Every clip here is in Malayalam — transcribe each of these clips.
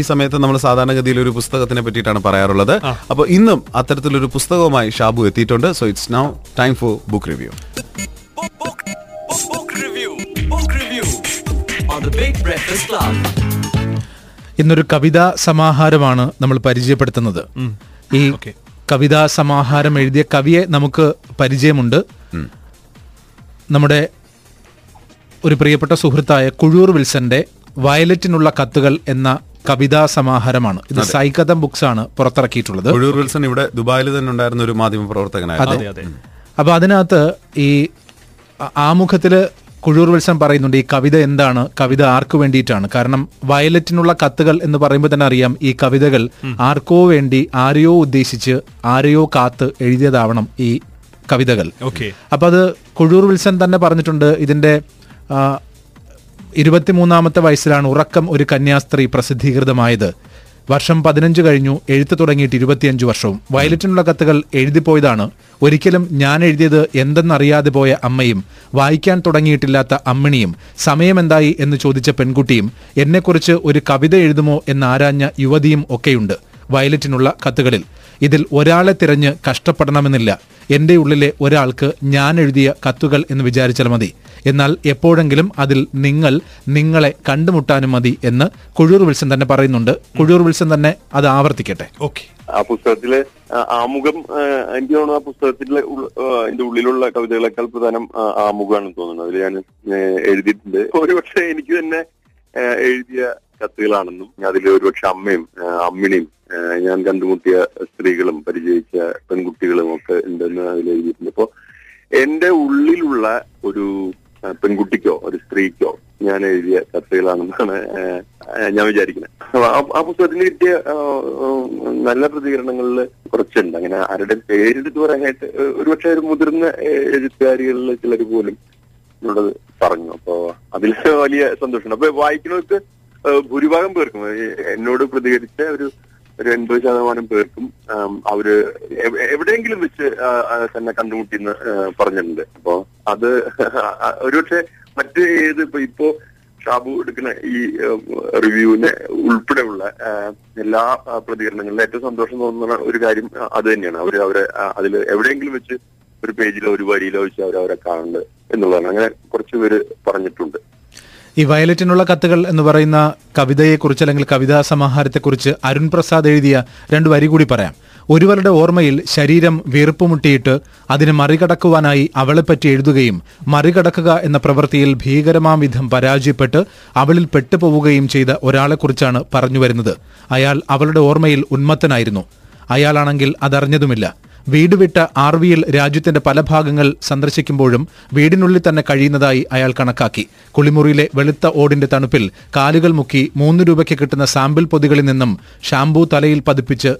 ഈ സമയത്ത് നമ്മൾ സാധാരണഗതിയിൽ ഒരു പുസ്തകത്തിനെ പറ്റിയിട്ടാണ് പറയാറുള്ളത്. അപ്പോൾ ഇന്നും അത്തരത്തിലൊരു പുസ്തകവുമായി ഷാബു എത്തിയിട്ടുണ്ട്. So it's now time for book review. ഇന്നൊരു കവിതാ സമാഹാരമാണ് നമ്മൾ പരിചയപ്പെടുത്തുന്നത്. ഈ കവിതാ സമാഹാരം എഴുതിയ കവിയെ നമുക്ക് പരിചയമുണ്ട്. നമ്മുടെ ഒരു പ്രിയപ്പെട്ട സുഹൃത്തായ കുഴൂർ വിൽസന്റെ വയലറ്റിനുള്ള കത്തുകൾ എന്ന കവിതാ സമാഹാരമാണ് ഇത് സൈകതം ബുക്സ് ആണ് പുറത്തിറക്കിയിട്ടുള്ളത്. വിൽസൺ ഇവിടെ ദുബായിൽ തന്നെ ഉണ്ടായിരുന്ന ഒരു മാധ്യമ പ്രവർത്തകനായിരുന്നു അപ്പൊ അതിനകത്ത് ഈ ആമുഖത്തിൽ കുഴൂർ വിൽസൺ പറയുന്നുണ്ട് ഈ കവിത എന്താണ്? കവിത ആർക്കു വേണ്ടിയിട്ടാണ്? കാരണം വയലറ്റിനുള്ള കത്തുകൾ എന്ന് പറയുമ്പോൾ തന്നെ അറിയാം ഈ കവിതകൾ ആർക്കോ വേണ്ടി ആരെയോ ഉദ്ദേശിച്ച് ആരെയോ കാത്ത് എഴുതിയതാവണം ഈ കവിതകൾ. ഓക്കെ. അപ്പൊ അത് കുഴൂർ വിൽസൺ തന്നെ പറഞ്ഞിട്ടുണ്ട് ഇതിന്റെ ഇരുപത്തിമൂന്നാമത്തെ വയസ്സിലാണ് ഉറക്കം ഒരു കന്യാസ്ത്രീ പ്രസിദ്ധീകൃതമായത്. വർഷം പതിനഞ്ച് കഴിഞ്ഞു എഴുത്ത് തുടങ്ങിയിട്ട് ഇരുപത്തിയഞ്ച് വർഷവും. വയലറ്റിനുള്ള കത്തുകൾ എഴുതിപ്പോയതാണ്. ഒരിക്കലും ഞാൻ എഴുതിയത് എന്തെന്നറിയാതെ പോയ അമ്മയും വായിക്കാൻ തുടങ്ങിയിട്ടില്ലാത്ത അമ്മിണിയും സമയമെന്തായി എന്ന് ചോദിച്ച പെൺകുട്ടിയും എന്നെക്കുറിച്ച് ഒരു കവിത എഴുതുമോ എന്ന് ആരാഞ്ഞ യുവതിയും ഒക്കെയുണ്ട് വയലറ്റിനുള്ള കത്തുകളിൽ. ഇതിൽ ഒരാളെ തിരഞ്ഞ് കഷ്ടപ്പെടണമെന്നില്ല. എന്റെ ഉള്ളിലെ ഒരാൾക്ക് ഞാൻ എഴുതിയ കത്തുകൾ എന്ന് വിചാരിച്ചാൽ മതി. എന്നാൽ എപ്പോഴെങ്കിലും അതിൽ നിങ്ങൾ നിങ്ങളെ കണ്ടുമുട്ടാനും മതി എന്ന് കുഴൂർ വിൽസൻ തന്നെ പറയുന്നുണ്ട്. കുഴൂർ വിൽസൻ തന്നെ അത് ആവർത്തിക്കട്ടെ. ഓക്കെ. ആ പുസ്തകത്തിലെ ആമുഖം എനിക്ക് തോന്നുന്നു ആ പുസ്തകത്തിലെ എന്റെ ഉള്ളിലുള്ള കവിതകളെക്കാൾ പ്രധാനം ആമുഖമാണ് ആമുഖമാണെന്ന് തോന്നുന്നു. അതിൽ ഞാൻ എഴുതിയിട്ടുണ്ട്. ഒരുപക്ഷെ എനിക്ക് തന്നെ എഴുതിയ കത്തുകളാണെന്നും അതിൽ ഒരുപക്ഷെ അമ്മയും അമ്മിണിയും ഞാൻ കണ്ടുമുട്ടിയ സ്ത്രീകളും പരിചയിച്ച പെൺകുട്ടികളും ഒക്കെ ഉണ്ടെന്ന് അതിൽ എഴുതിയിട്ടുണ്ട്. അപ്പോ എന്റെ ഉള്ളിലുള്ള ഒരു പെൺകുട്ടിക്കോ ഒരു സ്ത്രീക്കോ ഞാൻ എഴുതിയ കത്തുകളാണെന്നാണ് ഞാൻ വിചാരിക്കുന്നത്. ആ- പുസ്തകത്തിന് കിട്ടിയ നല്ല പ്രതികരണങ്ങളിൽ കുറച്ചുണ്ട്. അങ്ങനെ ആരുടെ പേരെടുത്ത് പറയാനായിട്ട് ഒരുപക്ഷെ ഒരു മുതിർന്ന എഴുത്തുകാരികളിൽ ചിലർ പോലും എന്നുള്ളത് പറഞ്ഞു. അപ്പോ അതിൽ വലിയ സന്തോഷമുണ്ട്. അപ്പൊ വായിക്കുന്നവർക്ക് ഭൂരിഭാഗം പേർക്കും എന്നോട് പ്രതികരിച്ച ഒരു ഒരു എൺപത് ശതമാനം പേർക്കും അവർ എവിടെയെങ്കിലും വെച്ച് തന്നെ കണ്ടുമുട്ടിന്ന് പറഞ്ഞിട്ടുണ്ട്. അപ്പോ അത് ഒരുപക്ഷെ മറ്റ് ഏത് ഇപ്പൊ ഇപ്പോ ഷാബു എടുക്കുന്ന ഈ റിവ്യൂവിന് ഉൾപ്പെടെയുള്ള എല്ലാ പ്രതികരണങ്ങളിലും ഏറ്റവും സന്തോഷം തോന്നുന്ന ഒരു കാര്യം അത് തന്നെയാണ്. അവർ അവരെ അതിൽ എവിടെയെങ്കിലും വെച്ച് ഒരു പേജിലോ ഒരു വരിയിലോ വെച്ച് അവർ അവരെ കാണുന്നുണ്ട് എന്നുള്ളതാണ്. അങ്ങനെ കുറച്ച് പേര് പറഞ്ഞിട്ടുണ്ട്. ഈ വയലറ്റിനുള്ള കത്തുകൾ എന്ന് പറയുന്ന കവിതയെക്കുറിച്ച് അല്ലെങ്കിൽ കവിതാ സമാഹാരത്തെക്കുറിച്ച് അരുൺ പ്രസാദ് എഴുതിയ രണ്ട് വരി കൂടി പറയാം. ഒരുവരുടെ ഓർമ്മയിൽ ശരീരം വീർപ്പുമുട്ടിയിട്ട് അതിനെ മറികടക്കുവാനായി അവളെപ്പറ്റി എഴുതുകയും മറികടക്കുക എന്ന പ്രവൃത്തിയിൽ ഭീകരമാം വിധം പരാജയപ്പെട്ട് അവളിൽ പെട്ടുപോവുകയും ചെയ്ത ഒരാളെക്കുറിച്ചാണ് പറഞ്ഞു വരുന്നത്. അയാൾ അവളുടെ ഓർമ്മയിൽ ഉന്മത്തനായിരുന്നു. അയാളാണെങ്കിൽ അതറിഞ്ഞതുമില്ല. വീട് വിട്ട ആർ വിയിൽ രാജ്യത്തിന്റെ പല ഭാഗങ്ങൾ സന്ദർശിക്കുമ്പോഴും വീടിനുള്ളിൽ തന്നെ കഴിയുന്നതായി അയാൾ കണക്കാക്കി. കുളിമുറിയിലെ വെളുത്ത ഓടിന്റെ തണുപ്പിൽ കാലുകൾ മുക്കി മൂന്ന് രൂപയ്ക്ക് കിട്ടുന്ന സാമ്പിൾ പൊതികളിൽ നിന്നും ഷാംപൂ തലയിൽ പതിപ്പിച്ച്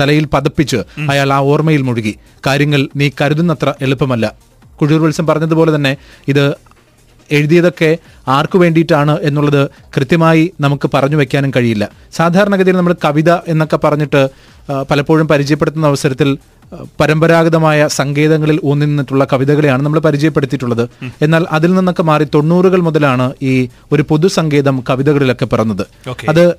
തലയിൽ പതപ്പിച്ച് അയാൾ ആ ഓർമ്മയിൽ മുഴുകി. കാര്യങ്ങൾ നീ കരുതുന്നത്ര എളുപ്പമല്ല. കുഴൂർ വിൽസൺ പറഞ്ഞതുപോലെ തന്നെ ഇത് എഴുതിയതൊക്കെ ആർക്കു വേണ്ടിയിട്ടാണ് എന്നുള്ളത് കൃത്യമായി നമുക്ക് പറഞ്ഞു വെക്കാനും കഴിയില്ല. സാധാരണഗതിയിൽ നമ്മൾ കവിത എന്നൊക്കെ പറഞ്ഞിട്ട് പലപ്പോഴും പരിചയപ്പെടുത്തുന്ന അവസരത്തിൽ പരമ്പരാഗതമായ സങ്കേതങ്ങളിൽ ഊന്നി നിന്നിട്ടുള്ള കവിതകളെയാണ് നമ്മൾ പരിചയപ്പെടുത്തിയിട്ടുള്ളത്. എന്നാൽ അതിൽ നിന്നൊക്കെ മാറി തൊണ്ണൂറുകൾ മുതലാണ് ഈ ഒരു പൊതുസങ്കേതം കവിതകളിലൊക്കെ പിറന്നത്. അത്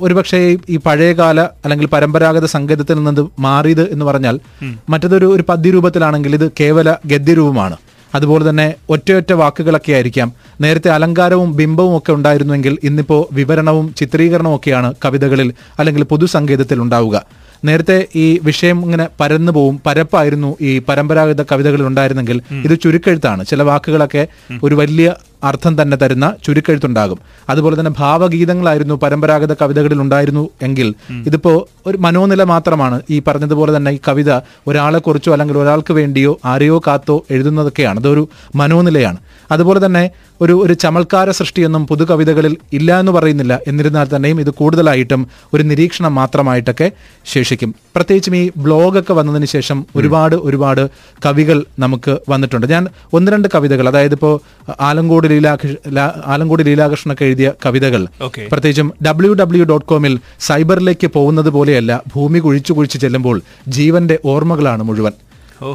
ഒരുപക്ഷെ ഈ- ഈ പഴയകാല അല്ലെങ്കിൽ പരമ്പരാഗത സങ്കേതത്തിൽ നിന്ന് മാറിയത് എന്ന് പറഞ്ഞാൽ മറ്റതൊരു ഒരു പദ്യ രൂപത്തിലാണെങ്കിൽ ഇത് കേവല ഗദ്യരൂപമാണ്. അതുപോലെ തന്നെ ഒറ്റയൊറ്റ വാക്കുകളൊക്കെ ആയിരിക്കാം. നേരത്തെ അലങ്കാരവും ബിംബവും ഒക്കെ ഉണ്ടായിരുന്നുവെങ്കിൽ ഇന്നിപ്പോ വിവരണവും ചിത്രീകരണവും ഒക്കെയാണ് കവിതകളിൽ അല്ലെങ്കിൽ പൊതുസങ്കേതത്തിൽ ഉണ്ടാവുക. നേരത്തെ ഈ വിഷയം ഇങ്ങനെ പരന്നു പോവും പരപ്പായിരുന്നു ഈ പരമ്പരാഗത കവിതകളിൽ ഉണ്ടായിരുന്നെങ്കിൽ ഇത് ചുരുക്കെഴുത്താണ്. ചില വാക്കുകളൊക്കെ ഒരു വലിയ അർത്ഥം തന്നെ തരുന്ന ചുരുക്കെഴുത്തുണ്ടാകും. അതുപോലെ തന്നെ ഭാവഗീതങ്ങളായിരുന്നു പരമ്പരാഗത കവിതകളിൽ ഉണ്ടായിരുന്നു എങ്കിൽ ഇതിപ്പോ ഒരു മനോനില മാത്രമാണ് ഈ പറഞ്ഞതുപോലെ തന്നെ ഈ കവിത ഒരാളെ കുറിച്ചോ അല്ലെങ്കിൽ ഒരാൾക്ക് വേണ്ടിയോ ആരെയോ കാത്തോ എഴുതുന്നതൊക്കെയാണ്. അതൊരു മനോനിലയാണ്. അതുപോലെ തന്നെ ഒരു ഒരു ചമൽക്കാര സൃഷ്ടിയൊന്നും പുതുകവിതകളിൽ ഇല്ല എന്ന് പറയുന്നില്ല. എന്നിരുന്നാൽ തന്നെയും ഇത് കൂടുതലായിട്ടും ഒരു നിരീക്ഷണം മാത്രമായിട്ടൊക്കെ ശേഷിക്കും. പ്രത്യേകിച്ചും ഈ ബ്ലോഗൊക്കെ വന്നതിന് ശേഷം ഒരുപാട് ഒരുപാട് കവികൾ നമുക്ക് വന്നിട്ടുണ്ട്. ഞാൻ ഒന്ന് രണ്ട് കവിതകൾ അതായത് ഇപ്പോൾ ആലങ്കോട് ലീലാകൃഷ്ണ ലാ- ആലങ്കോട് ലീലാകൃഷ്ണനൊക്കെ എഴുതിയ കവിതകൾ. പ്രത്യേകിച്ചും ഡബ്ല്യു ഡബ്ല്യു ഡോട്ട് കോമിൽ സൈബറിലേക്ക് പോകുന്നത് പോലെയല്ല ഭൂമി കുഴിച്ചു കുഴിച്ചു ചെല്ലുമ്പോൾ ജീവന്റെ ഓർമ്മകളാണ് മുഴുവൻ.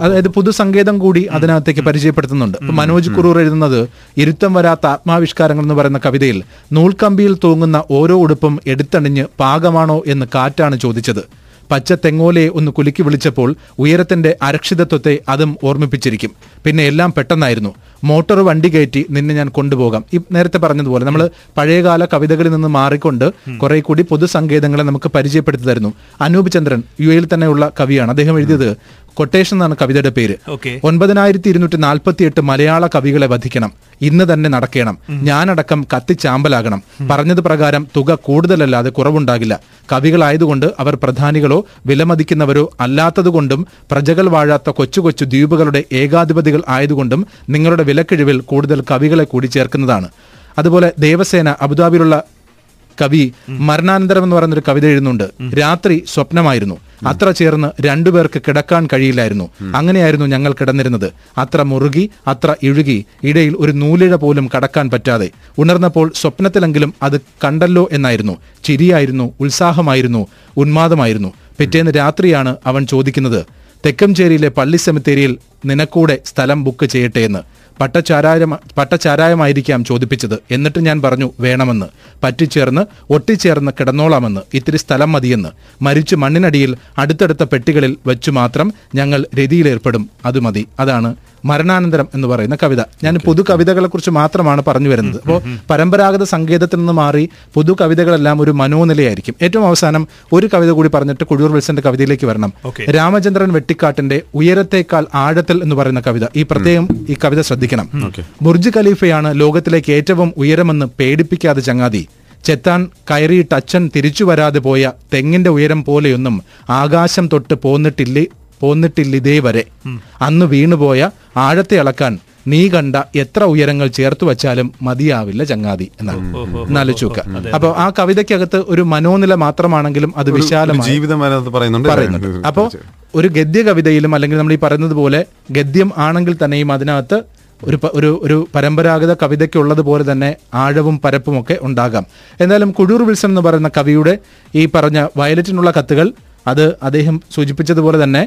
അതായത് പുതുസങ്കേതം കൂടി അതിനകത്തേക്ക് പരിചയപ്പെടുത്തുന്നുണ്ട്. മനോജ് കുറൂർ എഴുതുന്നത് ഇരുത്തം വരാത്ത ആത്മാവിഷ്കാരങ്ങൾ എന്ന് പറയുന്ന കവിതയിൽ നൂൽക്കമ്പിയിൽ തൂങ്ങുന്ന ഓരോ ഉടുപ്പും എടുത്തണിഞ്ഞ് പാകമാണോ എന്ന് കാറ്റാണ് ചോദിച്ചത്. പച്ച തെങ്ങോലയെ ഒന്ന് കുലുക്കി വിളിച്ചപ്പോൾ ഉയരത്തിന്റെ അരക്ഷിതത്വത്തെ അതും ഓർമ്മിപ്പിച്ചിരിക്കും. പിന്നെ എല്ലാം പെട്ടെന്നായിരുന്നു. മോട്ടോർ വണ്ടി കയറ്റി നിന്നെ ഞാൻ കൊണ്ടുപോകാം. ഈ നേരത്തെ പറഞ്ഞതുപോലെ നമ്മൾ പഴയകാല കവിതകളിൽ നിന്ന് മാറിക്കൊണ്ട് കുറെ കൂടി പൊതുസങ്കേതങ്ങളെ നമുക്ക് പരിചയപ്പെടുത്തി തരുന്നു. അനൂപ് ചന്ദ്രൻ യു എയിൽ തന്നെയുള്ള കവിയാണ്. അദ്ദേഹം എഴുതിയത് കൊട്ടേഷൻ എന്നാണ് കവിതയുടെ പേര്. ഒൻപതിനായിരത്തി ഇരുന്നൂറ്റി നാൽപ്പത്തി എട്ട് മലയാള കവികളെ വധിക്കണം. ഇന്ന് തന്നെ നടക്കണം. ഞാനടക്കം കത്തിച്ചാമ്പലാകണം. പറഞ്ഞത് പ്രകാരം തുക കൂടുതലല്ലാതെ കുറവുണ്ടാകില്ല. കവികളായതുകൊണ്ട് അവർ പ്രധാനികളോ വിലമതിക്കുന്നവരോ അല്ലാത്തതുകൊണ്ടും പ്രജകൾ വാഴാത്ത കൊച്ചു കൊച്ചു ദ്വീപുകളുടെ ഏകാധിപതികൾ ആയതുകൊണ്ടും നിങ്ങളുടെ വിലക്കിഴിവിൽ കൂടുതൽ കവികളെ കൂടി ചേർക്കുന്നതാണ്. അതുപോലെ ദേവസേന അബുദാബിയിലുള്ള കവി മരണാനന്തരം എന്ന് പറയുന്നൊരു കവിത എഴുതുന്നുണ്ട്. രാത്രി സ്വപ്നമായിരുന്നു. അത്ര ചേർന്ന് രണ്ടുപേർക്ക് കിടക്കാൻ കഴിയില്ലായിരുന്നു. അങ്ങനെയായിരുന്നു ഞങ്ങൾ കിടന്നിരുന്നത്. അത്ര മുറുകി അത്ര ഇഴുകി ഇടയിൽ ഒരു നൂലിഴ പോലും കടക്കാൻ പറ്റാതെ. ഉണർന്നപ്പോൾ സ്വപ്നത്തിലെങ്കിലും അത് കണ്ടല്ലോ എന്നായിരുന്നു. ചിരിയായിരുന്നു ഉത്സാഹമായിരുന്നു ഉന്മാദമായിരുന്നു. പിറ്റേന്ന് രാത്രിയാണ് അവൻ ചോദിക്കുന്നത് തെക്കംചേരിയിലെ പള്ളി സെമിത്തേരിയിൽ നിനക്കൂടെ സ്ഥലം ബുക്ക് ചെയ്യട്ടെ എന്ന്. പട്ടച്ചാരായം പട്ടച്ചാരായമായിരിക്കാം ചോദിപ്പിച്ചത്. എന്നിട്ട് ഞാൻ പറഞ്ഞു വേണമെന്ന്. പറ്റിച്ചേർന്ന് ഒട്ടിച്ചേർന്ന് കിടന്നോളാമെന്ന്. ഇത്തിരി സ്ഥലം മതിയെന്ന്. മരിച്ചു മണ്ണിനടിയിൽ അടുത്തടുത്ത പെട്ടികളിൽ വെച്ചു മാത്രം ഞങ്ങൾ രതിയിലേർപ്പെടും. അത് മതി. അതാണ് മരണാനന്തരം എന്ന് പറയുന്ന കവിത. ഞാൻ പൊതു കവിതകളെ കുറിച്ച് മാത്രമാണ് പറഞ്ഞു വരുന്നത്. അപ്പോൾ പരമ്പരാഗത സങ്കേതത്തിൽ നിന്ന് മാറി പൊതു കവിതകളെല്ലാം ഒരു മനോനിലയായിരിക്കും. ഏറ്റവും അവസാനം ഒരു കവിത കൂടി പറഞ്ഞിട്ട് കുഴൂർ വിൽസന്റെ കവിതയിലേക്ക് വരണം. രാമചന്ദ്രൻ വെട്ടിക്കാട്ടിന്റെ ഉയരത്തേക്കാൾ ആഴത്തിൽ എന്ന് പറയുന്ന കവിത. ഈ പ്രത്യേകം ഈ കവിത ശ്രദ്ധിക്കണം. ബുർജ് ഖലീഫയാണ് ലോകത്തിലേക്ക് ഏറ്റവും ഉയരമെന്ന് പേടിപ്പിക്കാതെ ചങ്ങാതി. ചെത്താൻ കയറിയിട്ട് അച്ഛൻ തിരിച്ചു വരാതെ പോയ തെങ്ങിന്റെ ഉയരം പോലെയൊന്നും ആകാശം തൊട്ട് പോന്നിട്ടില്ലേ പോന്നിട്ടില്ലിതേ വരെ അന്ന് വീണുപോയ ആഴത്തെ അളക്കാൻ നീ കണ്ട എത്ര ഉയരങ്ങൾ ചേർത്ത് വെച്ചാലും മതിയാവില്ല ചങ്ങാതി എന്നാണ്. നാലുചൂക്ക അപ്പൊ ആ കവിതയ്ക്കകത്ത് ഒരു മനോനില മാത്രമാണെങ്കിലും അത് വിശാലമാണ് വിശാലമായി പറയുന്നുണ്ട്. അപ്പോൾ അപ്പോ ഒരു ഗദ്യ കവിതയിലും അല്ലെങ്കിൽ നമ്മൾ ഈ പറയുന്നത് പോലെ ഗദ്യം ആണെങ്കിൽ തന്നെയും അതിനകത്ത് ഒരു ഒരു ഒരു പരമ്പരാഗത കവിതയ്ക്കുള്ളതുപോലെ തന്നെ ആഴവും പരപ്പും ഒക്കെ ഉണ്ടാകാം. എന്തായാലും കുഴൂർ വിൽസൺ എന്ന് പറയുന്ന കവിയുടെ ഈ പറഞ്ഞ വയലറ്റിനുള്ള കത്തുകൾ അത് അദ്ദേഹം സൂചിപ്പിച്ചതുപോലെ തന്നെ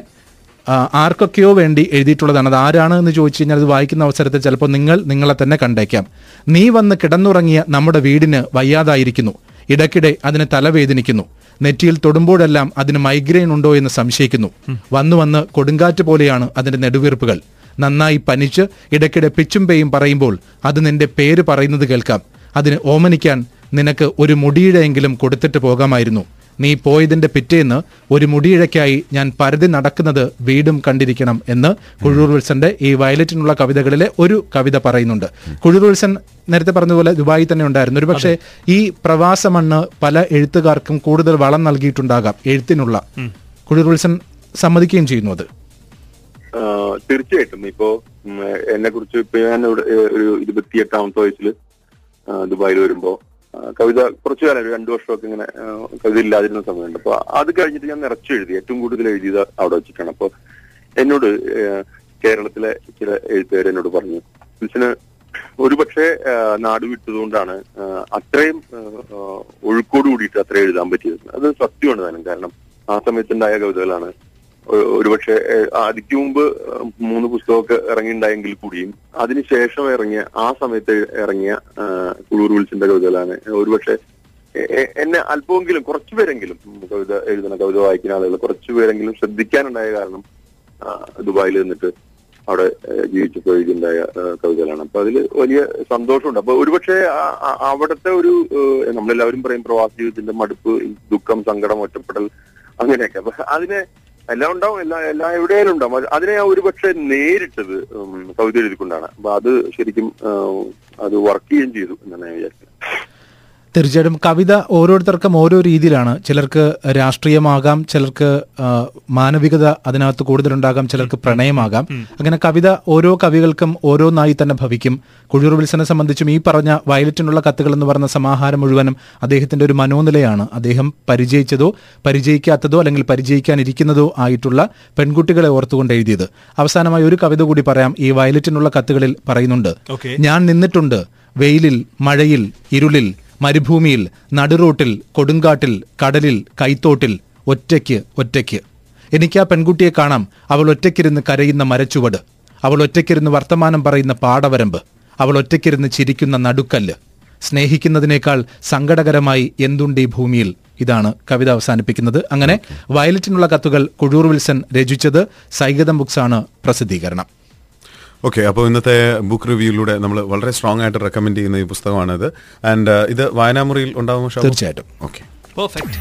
ആർക്കൊക്കെയോ വേണ്ടി എഴുതിയിട്ടുള്ളതാണ്. അത് ആരാണ് എന്ന് ചോദിച്ചു കഴിഞ്ഞാൽ അത് വായിക്കുന്ന അവസരത്തിൽ ചിലപ്പോൾ നിങ്ങൾ നിങ്ങളെ തന്നെ കണ്ടേക്കാം. നീ വന്ന് കിടന്നുറങ്ങിയ നമ്മുടെ വീടിന് വയ്യാതായിരിക്കുന്നു. ഇടയ്ക്കിടെ അതിന് തലവേദനിക്കുന്നു. നെറ്റിയിൽ തൊടുമ്പോഴെല്ലാം അതിന് മൈഗ്രെയിൻ ഉണ്ടോ എന്ന് സംശയിക്കുന്നു. വന്നു വന്ന് കൊടുങ്കാറ്റ് പോലെയാണ് അതിന്റെ നെടുവീർപ്പുകൾ. നന്നായി പനിച്ച് ഇടയ്ക്കിടെ പിച്ചും പേയും പറയുമ്പോൾ അത് നിന്റെ പേര് പറയുന്നത് കേൾക്കാം. അതിന് ഓമനിക്കാൻ നിനക്ക് ഒരു മുടിയുടെയെങ്കിലും കൊടുത്തിട്ട് പോകാമായിരുന്നു. നീ പോയതിന്റെ പിറ്റേന്ന് ഒരു മുടിയിഴയ്ക്കായി ഞാൻ പരതി നടക്കുന്നത് വീടും കണ്ടിരിക്കണം എന്ന് കുഴൂർ വിൽസന്റെ ഈ വയലറ്റിനുള്ള കവിതകളിലെ ഒരു കവിത പറയുന്നുണ്ട്. കുഴൂർ വിൽസൻ നേരത്തെ പറഞ്ഞതുപോലെ ദുബായി തന്നെ ഉണ്ടായിരുന്നു. ഒരു പക്ഷേ ഈ പ്രവാസ മണ്ണ് പല എഴുത്തുകാർക്കും കൂടുതൽ വളം നൽകിയിട്ടുണ്ടാകാം എഴുത്തിനുള്ള. കുഴൂർ വിൽസൻ സമ്മതിക്കുകയും ചെയ്യുന്നു അത്. തീർച്ചയായിട്ടും. ഇപ്പോ എന്നെ കുറിച്ച് ഇപ്പൊ ഞാൻ ഒരു ഇരുപത്തിയെട്ടാമത്തെ വയസ്സിൽ ദുബായിൽ വരുമ്പോ കവിത കുറച്ചു കാലം ഒരു രണ്ടു വർഷമൊക്കെ ഇങ്ങനെ കവിത ഇല്ലാതിരുന്ന സമയമുണ്ട്. അപ്പൊ അത് കഴിഞ്ഞിട്ട് ഞാൻ നിറച്ചു എഴുതി. ഏറ്റവും കൂടുതൽ എഴുതിയത് അവിടെ വെച്ചിട്ടാണ്. അപ്പൊ എന്നോട് കേരളത്തിലെ ചില എഴുത്തുകാർ എന്നോട് പറഞ്ഞു മിസ്സിന് ഒരുപക്ഷെ നാട് വിട്ടതുകൊണ്ടാണ് അത്രയും ഒഴുക്കോട് കൂടിയിട്ട് അത്ര എഴുതാൻ പറ്റിയത്. അത് സത്യമാണ് താനും. കാരണം ആ സമയത്തുണ്ടായ കവിതകളാണ് ഒരുപക്ഷെ അതിക്ക് മുമ്പ് മൂന്ന് പുസ്തകമൊക്കെ ഇറങ്ങിയിട്ടുണ്ടായെങ്കിൽ കൂടിയും അതിനുശേഷം ഇറങ്ങിയ ആ സമയത്ത് ഇറങ്ങിയ കുളൂർ വിളിച്ചിന്റെ കവിതകളാണ്. ഒരുപക്ഷെ എന്നെ അല്പമെങ്കിലും കുറച്ചുപേരെങ്കിലും കവിത എഴുതുന്ന കവിത വായിക്കുന്ന ആളുകൾ കുറച്ചുപേരെങ്കിലും ശ്രദ്ധിക്കാനുണ്ടായ കാരണം ദുബായിൽ നിന്നിട്ട് അവിടെ ജീവിച്ചു എഴുതിയുണ്ടായ കവിതകളാണ്. അപ്പൊ അതിൽ വലിയ സന്തോഷമുണ്ട്. അപ്പൊ ഒരുപക്ഷെ അവിടുത്തെ ഒരു നമ്മളെല്ലാവരും പറയും പ്രവാസി ജീവിതത്തിന്റെ മടുപ്പ് ദുഃഖം സങ്കടം ഒറ്റപ്പെടൽ അങ്ങനെയൊക്കെ. അപ്പൊ അതിനെ എല്ലാം ഉണ്ടാവും എല്ലാ എല്ലാ എവിടെയായാലും ഉണ്ടാവും. അതിനെ ഞാൻ ഒരുപക്ഷെ നേരിട്ടത് കവിത എഴുതിക്കൊണ്ടാണ് അപ്പൊ അത് ശരിക്കും അത് വർക്ക് ചെയ്യുകയും ചെയ്തു എന്നാണ് ഞാൻ വിചാരിക്കുന്നത്. തീർച്ചയായിട്ടും കവിത ഓരോരുത്തർക്കും ഓരോ രീതിയിലാണ്. ചിലർക്ക് രാഷ്ട്രീയമാകാം ചിലർക്ക് മാനവികത അതിനകത്ത് കൂടുതലുണ്ടാകാം ചിലർക്ക് പ്രണയമാകാം. അങ്ങനെ കവിത ഓരോ കവികൾക്കും ഓരോന്നായി തന്നെ ഭവിക്കും. കുഴൂർ വിൽസനെ സംബന്ധിച്ചും ഈ പറഞ്ഞ വയലറ്റിനുള്ള കത്തുകൾ എന്ന് പറഞ്ഞ സമാഹാരം മുഴുവനും അദ്ദേഹത്തിന്റെ ഒരു മനോനിലയാണ്. അദ്ദേഹം പരിചയിച്ചതോ പരിചയിക്കാത്തതോ അല്ലെങ്കിൽ പരിചയിക്കാനിരിക്കുന്നതോ ആയിട്ടുള്ള പെൺകുട്ടികളെ ഓർത്തുകൊണ്ട് എഴുതിയത്. അവസാനമായി ഒരു കവിത കൂടി പറയാം. ഈ വയലറ്റിനുള്ള കത്തുകളിൽ പറയുന്നുണ്ട്. ഞാൻ നിന്നിട്ടുണ്ട് വെയിലിൽ മഴയിൽ ഇരുളിൽ മരുഭൂമിയിൽ നടുറോട്ടിൽ കൊടുങ്കാട്ടിൽ കടലിൽ കൈത്തോട്ടിൽ ഒറ്റയ്ക്ക് ഒറ്റയ്ക്ക്. എനിക്ക് ആ പെൺകുട്ടിയെ കാണാം. അവൾ ഒറ്റയ്ക്കിരുന്ന് കരയുന്ന മരച്ചുവട്. അവൾ ഒറ്റയ്ക്കിരുന്ന് വർത്തമാനം പറയുന്ന പാടവരമ്പ്. അവൾ ഒറ്റയ്ക്കിരുന്ന് ചിരിക്കുന്ന നടുക്കല്ല്. സ്നേഹിക്കുന്നതിനേക്കാൾ സങ്കടകരമായി എന്തുണ്ട് ഈ ഭൂമിയിൽ? ഇതാണ് കവിത അവസാനിപ്പിക്കുന്നത്. അങ്ങനെ വയലറ്റിനുള്ള കത്തുകൾ കുഴൂർ വിൽസൺ രചിച്ചത് സൈഗതം ബുക്സാണ് പ്രസിദ്ധീകരണം. ഓക്കെ അപ്പോൾ ഇന്നത്തെ ബുക്ക് റിവ്യൂയിലൂടെ നമ്മൾ വളരെ സ്ട്രോങ് ആയിട്ട് റെക്കമെൻഡ് ചെയ്യുന്ന ഈ പുസ്തകമാണിത്. ആൻഡ് ഇത് വായനാമുറിയിൽ ഉണ്ടാകുമോ തീർച്ചയായിട്ടും. Okay Perfect.